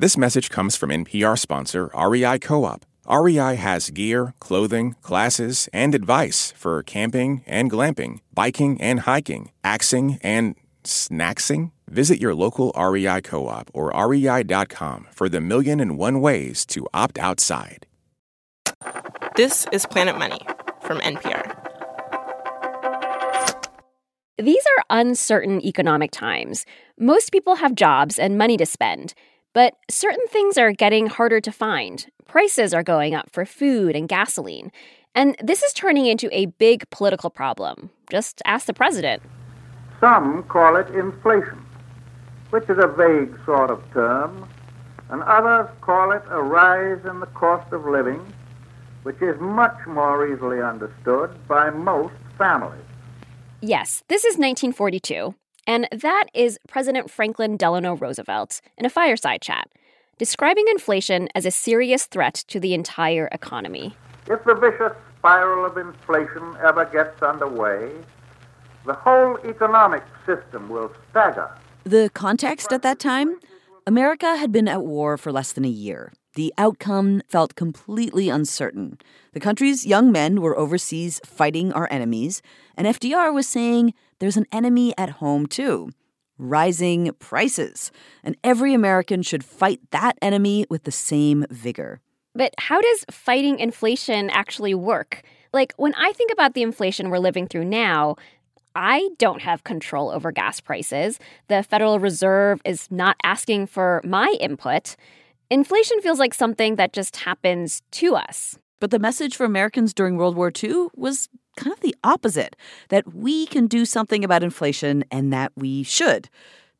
This message comes from NPR sponsor REI Co op. REI has gear, clothing, classes, and advice for camping and glamping, biking and hiking, axing and snacksing. Visit your local REI co op or rei.com for the million and one ways to opt outside. This is Planet Money from NPR. These are uncertain economic times. Most people have jobs and money to spend. But certain things are getting harder to find. Prices are going up for food and gasoline. And this is turning into a big political problem. Just ask the president. Some call it inflation, which is a vague sort of term, and others call it a rise in the cost of living, which is much more easily understood by most families. Yes, this is 1942, and that is President Franklin Delano Roosevelt in a fireside chat, describing inflation as a serious threat to the entire economy. If the vicious spiral of inflation ever gets underway, the whole economic system will stagger. The context at that time America had been at war for less than a year. The outcome felt completely uncertain. The country's young men were overseas fighting our enemies, and FDR was saying there's an enemy at home too rising prices. And every American should fight that enemy with the same vigor. But how does fighting inflation actually work? Like, when I think about the inflation we're living through now, I don't have control over gas prices. The Federal Reserve is not asking for my input. Inflation feels like something that just happens to us. But the message for Americans during World War II was kind of the opposite that we can do something about inflation and that we should.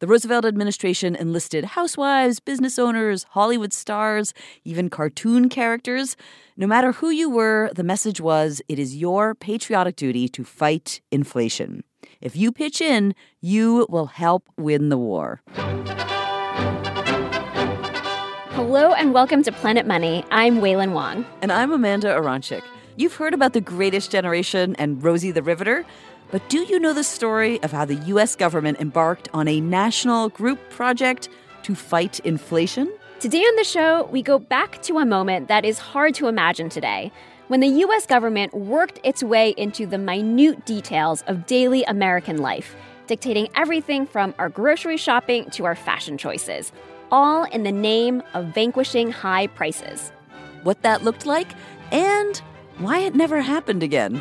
The Roosevelt administration enlisted housewives, business owners, Hollywood stars, even cartoon characters. No matter who you were, the message was it is your patriotic duty to fight inflation. If you pitch in, you will help win the war. Hello and welcome to Planet Money. I'm Wailin Wong. And I'm Amanda Aronczyk. You've heard about the Greatest Generation and Rosie the Riveter, but do you know the story of how the U.S. government embarked on a national group project to fight inflation? Today on the show, we go back to a moment that is hard to imagine today when the U.S. government worked its way into the minute details of daily American life, dictating everything from our grocery shopping to our fashion choices, all in the name of vanquishing high prices. What that looked like, and why it never happened again.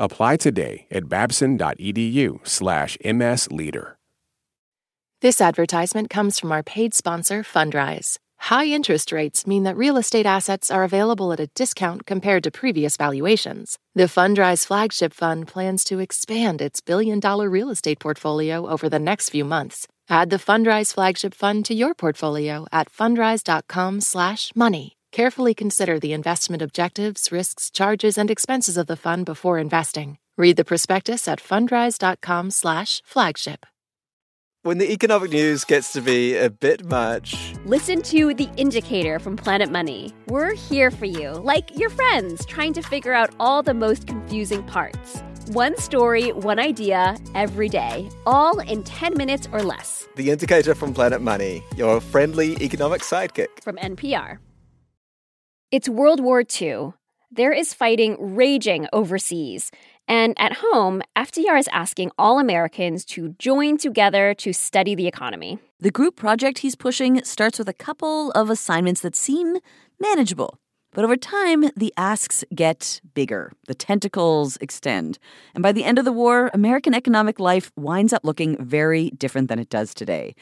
Apply today at babson.edu slash msleader. This advertisement comes from our paid sponsor, Fundrise. High interest rates mean that real estate assets are available at a discount compared to previous valuations. The Fundrise flagship fund plans to expand its billion dollar real estate portfolio over the next few months. Add the Fundrise flagship fund to your portfolio at fundrise.com/money. Carefully consider the investment objectives, risks, charges, and expenses of the fund before investing. Read the prospectus at fundrise.com/flagship. When the economic news gets to be a bit much, listen to The Indicator from Planet Money. We're here for you, like your friends, trying to figure out all the most confusing parts. One story, one idea, every day, all in 10 minutes or less. The Indicator from Planet Money, your friendly economic sidekick. From NPR. It's World War II. There is fighting raging overseas. And at home, FDR is asking all Americans to join together to study the economy. The group project he's pushing starts with a couple of assignments that seem manageable. But over time, the asks get bigger, the tentacles extend. And by the end of the war, American economic life winds up looking very different than it does today.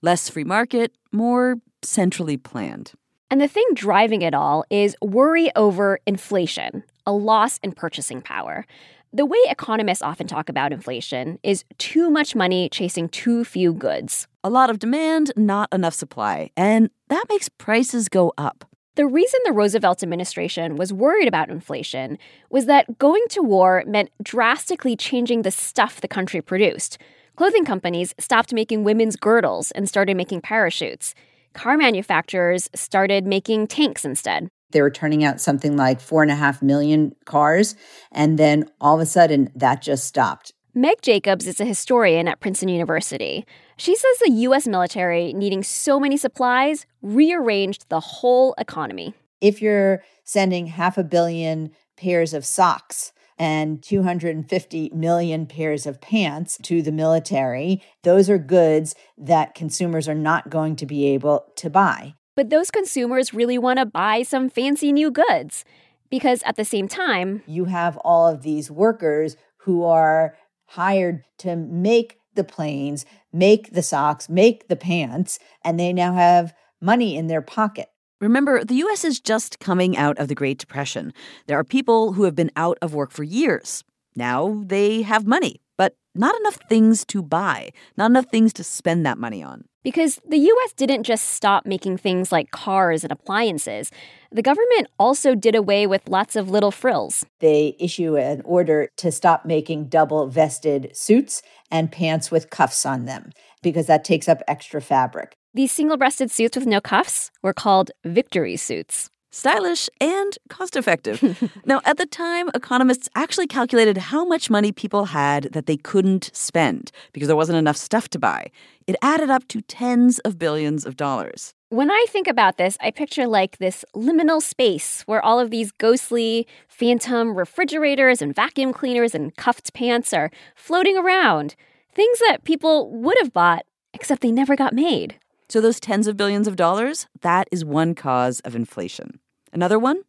Less free market, more centrally planned. And the thing driving it all is worry over inflation, a loss in purchasing power. The way economists often talk about inflation is too much money chasing too few goods. A lot of demand, not enough supply, and that makes prices go up. The reason the Roosevelt administration was worried about inflation was that going to war meant drastically changing the stuff the country produced. Clothing companies stopped making women's girdles and started making parachutes. Car manufacturers started making tanks instead. They were turning out something like four and a half million cars, and then all of a sudden that just stopped. Meg Jacobs is a historian at Princeton University. She says the US military, needing so many supplies, rearranged the whole economy. If you're sending half a billion pairs of socks and 250 million pairs of pants to the military, those are goods that consumers are not going to be able to buy. But those consumers really want to buy some fancy new goods because at the same time, you have all of these workers who are hired to make the planes, make the socks, make the pants, and they now have money in their pocket. Remember, the US is just coming out of the Great Depression. There are people who have been out of work for years. Now they have money, but not enough things to buy, not enough things to spend that money on. Because the US didn't just stop making things like cars and appliances, the government also did away with lots of little frills. They issue an order to stop making double vested suits and pants with cuffs on them because that takes up extra fabric. These single breasted suits with no cuffs were called victory suits. Stylish and cost effective. now, at the time, economists actually calculated how much money people had that they couldn't spend because there wasn't enough stuff to buy. It added up to tens of billions of dollars. When I think about this, I picture like this liminal space where all of these ghostly phantom refrigerators and vacuum cleaners and cuffed pants are floating around. Things that people would have bought, except they never got made. So, those tens of billions of dollars, that is one cause of inflation. Another one?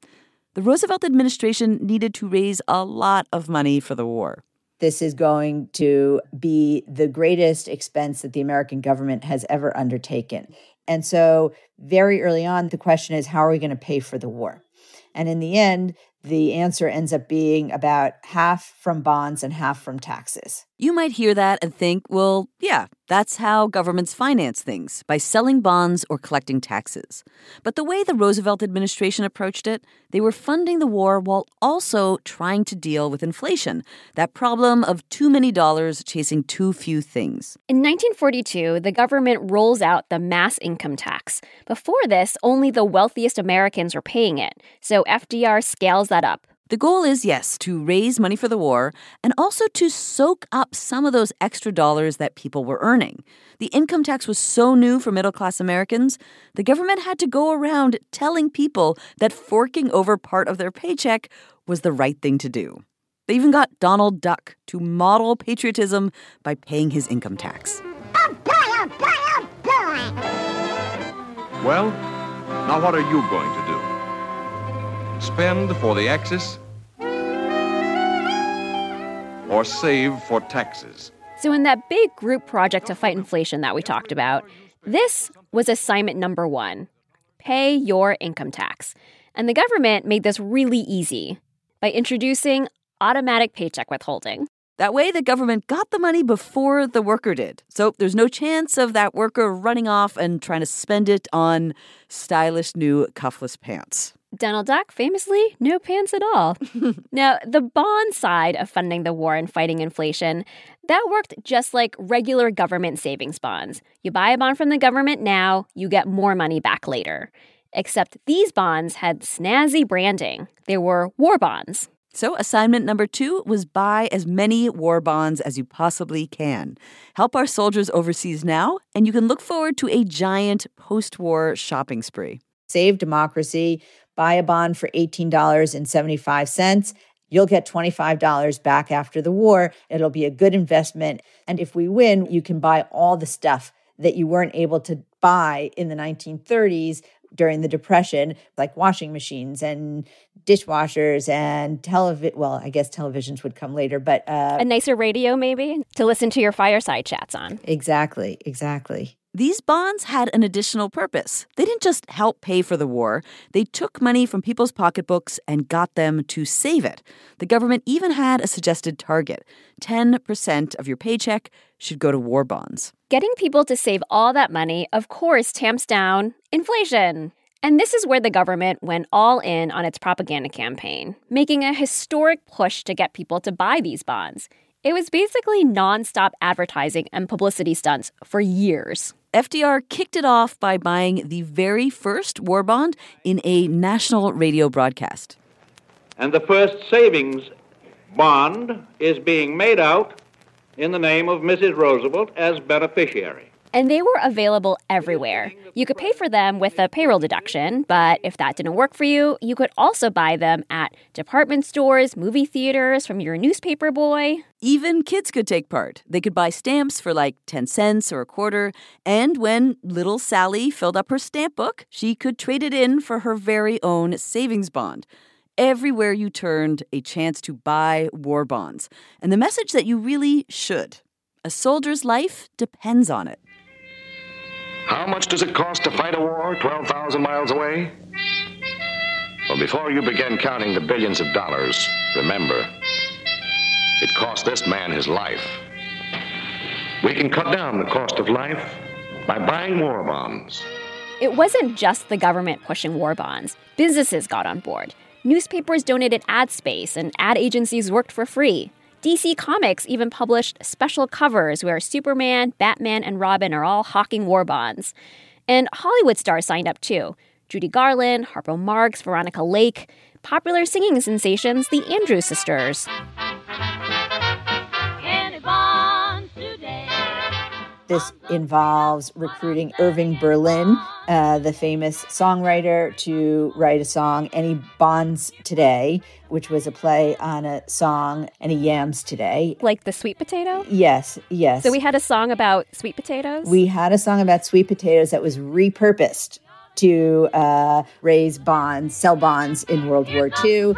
The Roosevelt administration needed to raise a lot of money for the war. This is going to be the greatest expense that the American government has ever undertaken. And so, very early on, the question is how are we going to pay for the war? And in the end, the answer ends up being about half from bonds and half from taxes. You might hear that and think, well, yeah, that's how governments finance things by selling bonds or collecting taxes. But the way the Roosevelt administration approached it, they were funding the war while also trying to deal with inflation, that problem of too many dollars chasing too few things. In 1942, the government rolls out the mass income tax. Before this, only the wealthiest Americans were paying it, so FDR scales that up. The goal is, yes, to raise money for the war and also to soak up some of those extra dollars that people were earning. The income tax was so new for middle class Americans, the government had to go around telling people that forking over part of their paycheck was the right thing to do. They even got Donald Duck to model patriotism by paying his income tax. Well, now what are you going to do? Spend for the Axis or save for taxes? So, in that big group project to fight inflation that we talked about, this was assignment number one pay your income tax. And the government made this really easy by introducing automatic paycheck withholding. That way, the government got the money before the worker did. So there's no chance of that worker running off and trying to spend it on stylish new cuffless pants. Donald Duck famously, no pants at all. now, the bond side of funding the war and fighting inflation, that worked just like regular government savings bonds. You buy a bond from the government now, you get more money back later. Except these bonds had snazzy branding. They were war bonds. So, assignment number two was buy as many war bonds as you possibly can. Help our soldiers overseas now, and you can look forward to a giant post war shopping spree. Save democracy, buy a bond for $18.75. You'll get $25 back after the war. It'll be a good investment. And if we win, you can buy all the stuff that you weren't able to buy in the 1930s during the depression like washing machines and dishwashers and television well i guess televisions would come later but uh, a nicer radio maybe to listen to your fireside chats on exactly exactly these bonds had an additional purpose. They didn't just help pay for the war, they took money from people's pocketbooks and got them to save it. The government even had a suggested target 10% of your paycheck should go to war bonds. Getting people to save all that money, of course, tamps down inflation. And this is where the government went all in on its propaganda campaign, making a historic push to get people to buy these bonds. It was basically nonstop advertising and publicity stunts for years. FDR kicked it off by buying the very first war bond in a national radio broadcast. And the first savings bond is being made out in the name of Mrs. Roosevelt as beneficiary. And they were available everywhere. You could pay for them with a payroll deduction, but if that didn't work for you, you could also buy them at department stores, movie theaters, from your newspaper boy. Even kids could take part. They could buy stamps for like 10 cents or a quarter. And when little Sally filled up her stamp book, she could trade it in for her very own savings bond. Everywhere you turned, a chance to buy war bonds. And the message that you really should. A soldier's life depends on it. How much does it cost to fight a war 12,000 miles away? Well, before you begin counting the billions of dollars, remember, it cost this man his life. We can cut down the cost of life by buying war bonds. It wasn't just the government pushing war bonds, businesses got on board. Newspapers donated ad space, and ad agencies worked for free. DC Comics even published special covers where Superman, Batman, and Robin are all hawking war bonds. And Hollywood stars signed up too Judy Garland, Harpo Marx, Veronica Lake, popular singing sensations, the Andrews Sisters. This involves recruiting Irving Berlin, uh, the famous songwriter, to write a song, Any Bonds Today, which was a play on a song, Any Yams Today. Like the sweet potato? Yes, yes. So we had a song about sweet potatoes? We had a song about sweet potatoes that was repurposed to uh, raise bonds, sell bonds in World War II.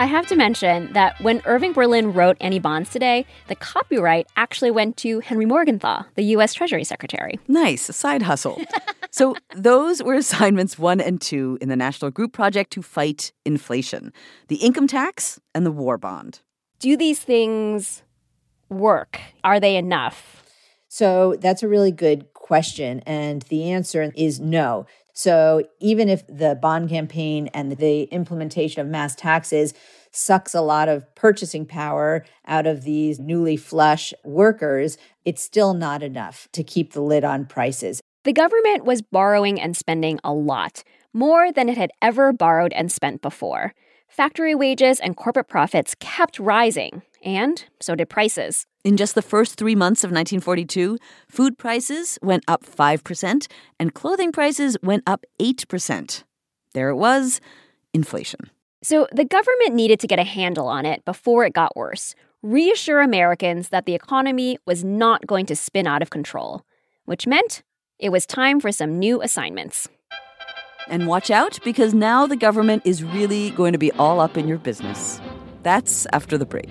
I have to mention that when Irving Berlin wrote Any Bonds Today, the copyright actually went to Henry Morgenthau, the U.S. Treasury Secretary. Nice, a side hustle. so those were assignments one and two in the National Group Project to fight inflation the income tax and the war bond. Do these things work? Are they enough? So that's a really good question. And the answer is no. So even if the bond campaign and the implementation of mass taxes sucks a lot of purchasing power out of these newly flush workers, it's still not enough to keep the lid on prices. The government was borrowing and spending a lot, more than it had ever borrowed and spent before. Factory wages and corporate profits kept rising, and so did prices. In just the first three months of 1942, food prices went up 5% and clothing prices went up 8%. There it was inflation. So the government needed to get a handle on it before it got worse, reassure Americans that the economy was not going to spin out of control, which meant it was time for some new assignments. And watch out because now the government is really going to be all up in your business. That's after the break.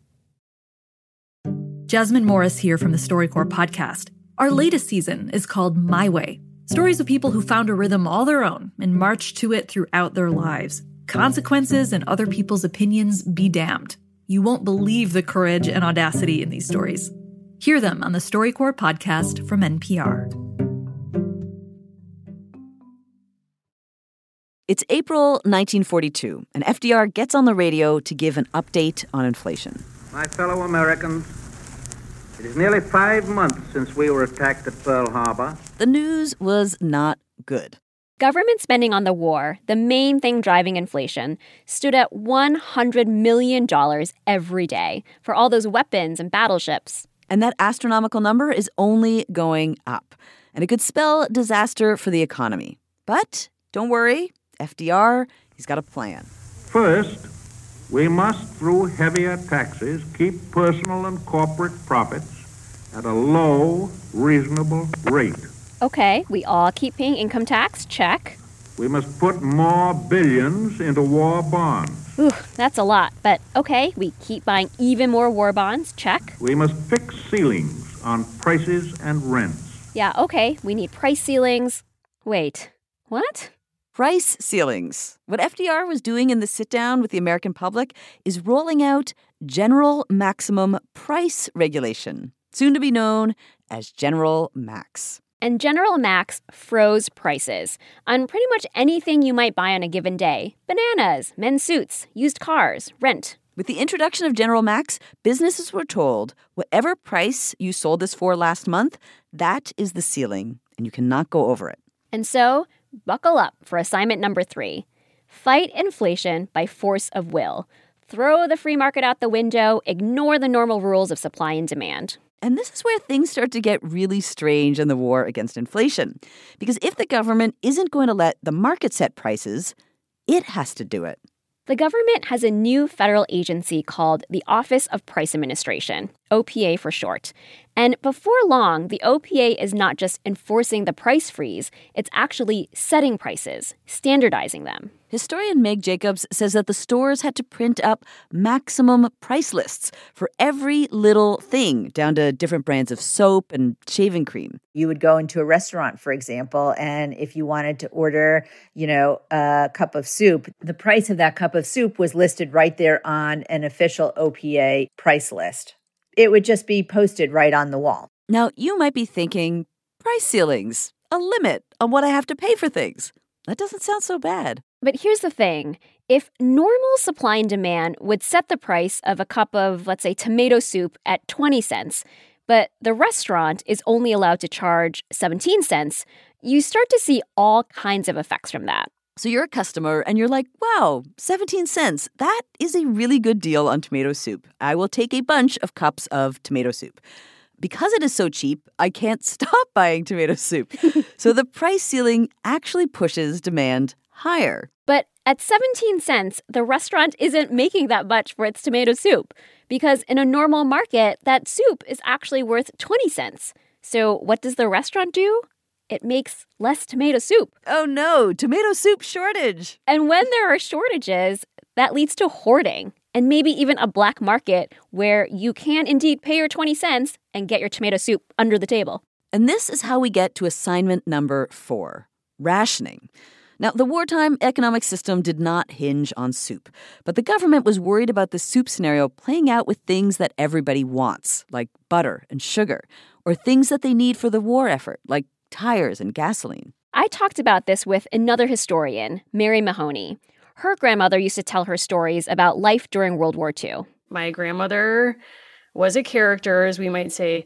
Jasmine Morris here from the StoryCorps podcast. Our latest season is called My Way stories of people who found a rhythm all their own and marched to it throughout their lives. Consequences and other people's opinions be damned. You won't believe the courage and audacity in these stories. Hear them on the StoryCorps podcast from NPR. It's April 1942, and FDR gets on the radio to give an update on inflation. My fellow Americans, It is nearly five months since we were attacked at Pearl Harbor. The news was not good. Government spending on the war, the main thing driving inflation, stood at $100 million every day for all those weapons and battleships. And that astronomical number is only going up. And it could spell disaster for the economy. But don't worry, FDR, he's got a plan. First, we must, through heavier taxes, keep personal and corporate profits at a low, reasonable rate. Okay, we all keep paying income tax, check. We must put more billions into war bonds. Ooh, that's a lot, but okay, we keep buying even more war bonds, check. We must fix ceilings on prices and rents. Yeah, okay, we need price ceilings. Wait, what? Price ceilings. What FDR was doing in the sit down with the American public is rolling out General Maximum Price Regulation, soon to be known as General Max and General Max froze prices on pretty much anything you might buy on a given day bananas, men's suits, used cars, rent. With the introduction of General Max, businesses were told whatever price you sold this for last month, that is the ceiling, and you cannot go over it. And so, buckle up for assignment number three fight inflation by force of will. Throw the free market out the window, ignore the normal rules of supply and demand. And this is where things start to get really strange in the war against inflation. Because if the government isn't going to let the market set prices, it has to do it. The government has a new federal agency called the Office of Price Administration, OPA for short. And before long, the OPA is not just enforcing the price freeze, it's actually setting prices, standardizing them. Historian Meg Jacobs says that the stores had to print up maximum price lists for every little thing, down to different brands of soap and shaving cream. You would go into a restaurant, for example, and if you wanted to order, you know, a cup of soup, the price of that cup of soup was listed right there on an official OPA price list. It would just be posted right on the wall. Now, you might be thinking, price ceilings, a limit on what I have to pay for things. That doesn't sound so bad. But here's the thing if normal supply and demand would set the price of a cup of, let's say, tomato soup at 20 cents, but the restaurant is only allowed to charge 17 cents, you start to see all kinds of effects from that. So you're a customer and you're like, wow, 17 cents. That is a really good deal on tomato soup. I will take a bunch of cups of tomato soup. Because it is so cheap, I can't stop buying tomato soup. so the price ceiling actually pushes demand higher. But at 17 cents, the restaurant isn't making that much for its tomato soup because in a normal market, that soup is actually worth 20 cents. So what does the restaurant do? It makes less tomato soup. Oh no, tomato soup shortage. And when there are shortages, that leads to hoarding and maybe even a black market where you can indeed pay your 20 cents and get your tomato soup under the table. And this is how we get to assignment number four rationing. Now, the wartime economic system did not hinge on soup, but the government was worried about the soup scenario playing out with things that everybody wants, like butter and sugar, or things that they need for the war effort, like tires and gasoline. I talked about this with another historian, Mary Mahoney. Her grandmother used to tell her stories about life during World War II. My grandmother was a character, as we might say,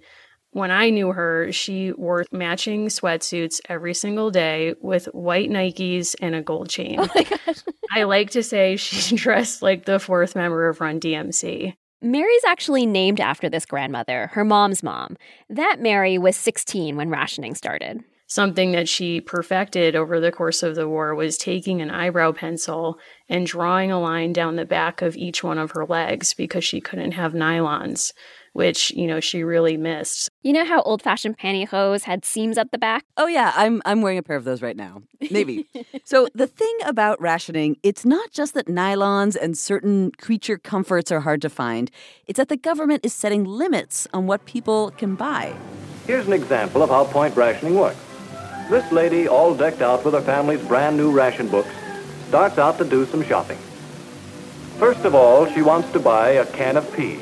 when I knew her, she wore matching sweatsuits every single day with white Nikes and a gold chain. Oh. I like to say she dressed like the fourth member of Run DMC. Mary's actually named after this grandmother, her mom's mom. That Mary was 16 when rationing started. Something that she perfected over the course of the war was taking an eyebrow pencil and drawing a line down the back of each one of her legs because she couldn't have nylons which, you know, she really missed. You know how old fashioned pantyhose had seams at the back? Oh yeah, I'm I'm wearing a pair of those right now. Maybe. so the thing about rationing, it's not just that nylons and certain creature comforts are hard to find. It's that the government is setting limits on what people can buy. Here's an example of how point rationing works. This lady, all decked out with her family's brand new ration books, starts out to do some shopping. First of all, she wants to buy a can of peas.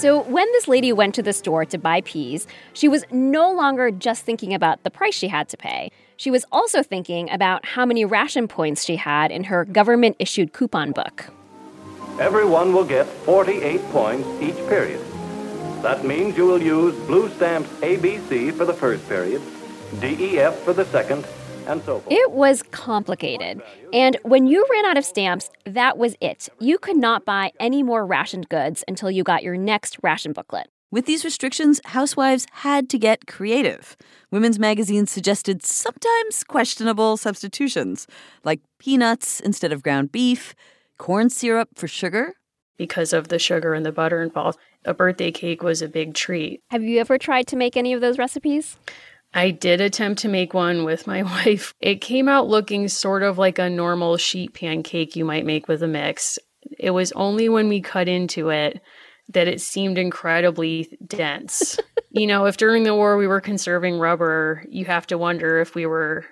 So, when this lady went to the store to buy peas, she was no longer just thinking about the price she had to pay. She was also thinking about how many ration points she had in her government issued coupon book. Everyone will get 48 points each period. That means you will use blue stamps ABC for the first period, DEF for the second, and so forth. It was complicated. And when you ran out of stamps, that was it. You could not buy any more rationed goods until you got your next ration booklet. With these restrictions, housewives had to get creative. Women's magazines suggested sometimes questionable substitutions, like peanuts instead of ground beef, corn syrup for sugar. Because of the sugar and the butter involved, a birthday cake was a big treat. Have you ever tried to make any of those recipes? I did attempt to make one with my wife. It came out looking sort of like a normal sheet pancake you might make with a mix. It was only when we cut into it that it seemed incredibly dense. you know, if during the war we were conserving rubber, you have to wonder if we were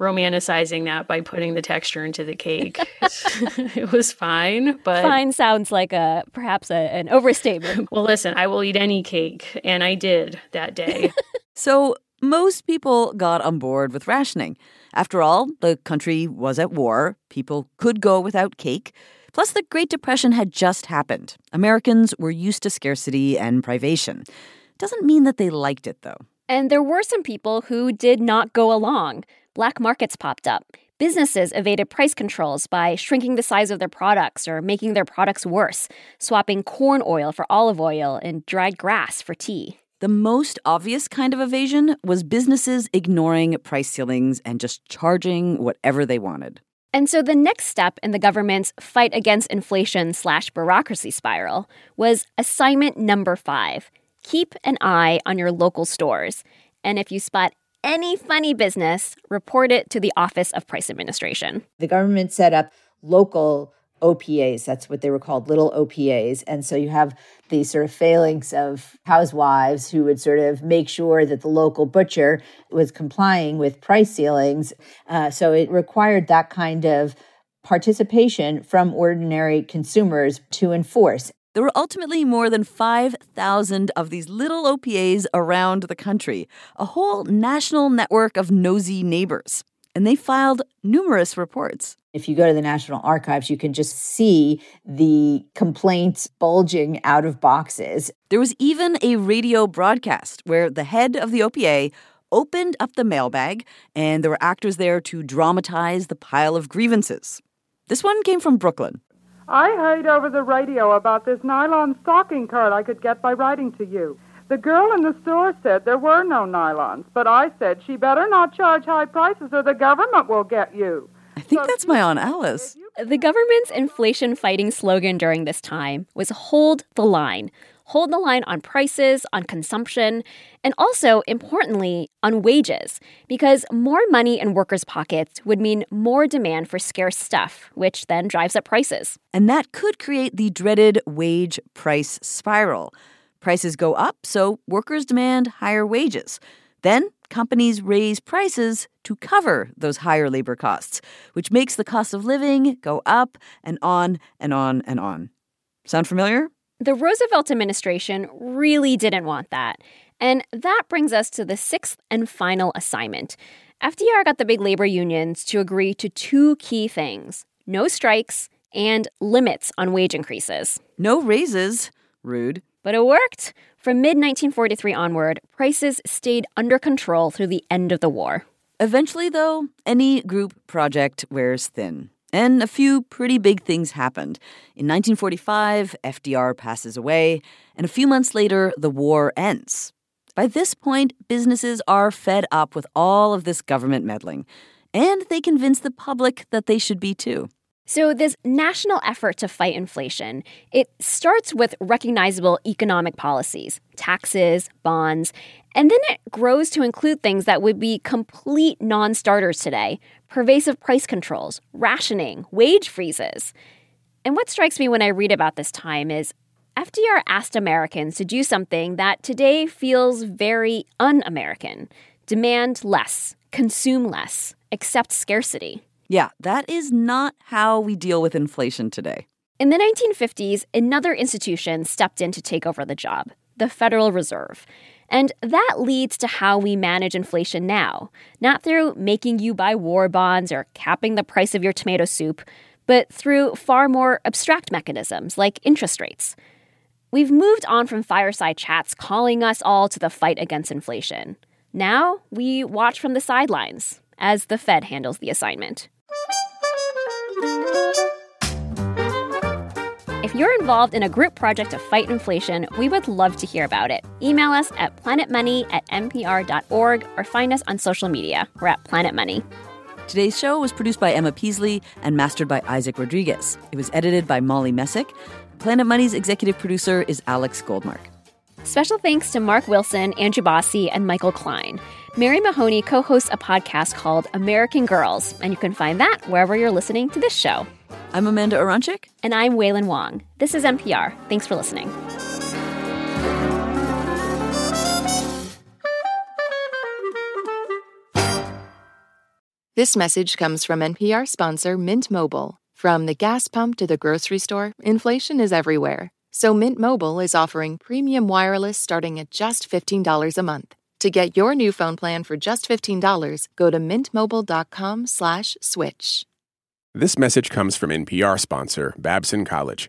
romanticizing that by putting the texture into the cake. it was fine, but fine sounds like a perhaps a, an overstatement. well, listen, I will eat any cake, and I did that day. so most people got on board with rationing. After all, the country was at war. People could go without cake. Plus, the Great Depression had just happened. Americans were used to scarcity and privation. Doesn't mean that they liked it, though. And there were some people who did not go along. Black markets popped up. Businesses evaded price controls by shrinking the size of their products or making their products worse, swapping corn oil for olive oil and dried grass for tea. The most obvious kind of evasion was businesses ignoring price ceilings and just charging whatever they wanted. And so the next step in the government's fight against inflation slash bureaucracy spiral was assignment number five keep an eye on your local stores. And if you spot any funny business, report it to the Office of Price Administration. The government set up local OPAs. That's what they were called, little OPAs. And so you have the sort of phalanx of housewives who would sort of make sure that the local butcher was complying with price ceilings. Uh, so it required that kind of participation from ordinary consumers to enforce. There were ultimately more than 5,000 of these little OPAs around the country, a whole national network of nosy neighbors. And they filed numerous reports. If you go to the National Archives, you can just see the complaints bulging out of boxes. There was even a radio broadcast where the head of the OPA opened up the mailbag, and there were actors there to dramatize the pile of grievances. This one came from Brooklyn. I heard over the radio about this nylon stocking card I could get by writing to you. The girl in the store said there were no nylons, but I said she better not charge high prices or the government will get you. I think so that's my Aunt Alice. The government's inflation fighting slogan during this time was hold the line. Hold the line on prices, on consumption, and also, importantly, on wages, because more money in workers' pockets would mean more demand for scarce stuff, which then drives up prices. And that could create the dreaded wage price spiral. Prices go up, so workers demand higher wages. Then companies raise prices to cover those higher labor costs, which makes the cost of living go up and on and on and on. Sound familiar? The Roosevelt administration really didn't want that. And that brings us to the sixth and final assignment. FDR got the big labor unions to agree to two key things no strikes and limits on wage increases. No raises. Rude. But it worked. From mid 1943 onward, prices stayed under control through the end of the war. Eventually, though, any group project wears thin. And a few pretty big things happened. In 1945, FDR passes away, and a few months later, the war ends. By this point, businesses are fed up with all of this government meddling, and they convince the public that they should be too. So, this national effort to fight inflation, it starts with recognizable economic policies, taxes, bonds, and then it grows to include things that would be complete non-starters today, pervasive price controls, rationing, wage freezes. And what strikes me when I read about this time is FDR asked Americans to do something that today feels very un-American. Demand less, consume less, accept scarcity. Yeah, that is not how we deal with inflation today. In the 1950s, another institution stepped in to take over the job the Federal Reserve. And that leads to how we manage inflation now, not through making you buy war bonds or capping the price of your tomato soup, but through far more abstract mechanisms like interest rates. We've moved on from fireside chats calling us all to the fight against inflation. Now we watch from the sidelines as the Fed handles the assignment. If you're involved in a group project to fight inflation, we would love to hear about it. Email us at planetmoney at npr.org or find us on social media. We're at Planet Money. Today's show was produced by Emma Peasley and mastered by Isaac Rodriguez. It was edited by Molly Messick. Planet Money's executive producer is Alex Goldmark. Special thanks to Mark Wilson, Andrew Bossi, and Michael Klein. Mary Mahoney co hosts a podcast called American Girls, and you can find that wherever you're listening to this show. I'm Amanda Aronczyk. And I'm Wailin Wong. This is NPR. Thanks for listening. This message comes from NPR sponsor Mint Mobile. From the gas pump to the grocery store, inflation is everywhere. So Mint Mobile is offering premium wireless starting at just $15 a month. To get your new phone plan for just $15, go to mintmobile.com/switch. This message comes from NPR sponsor Babson College.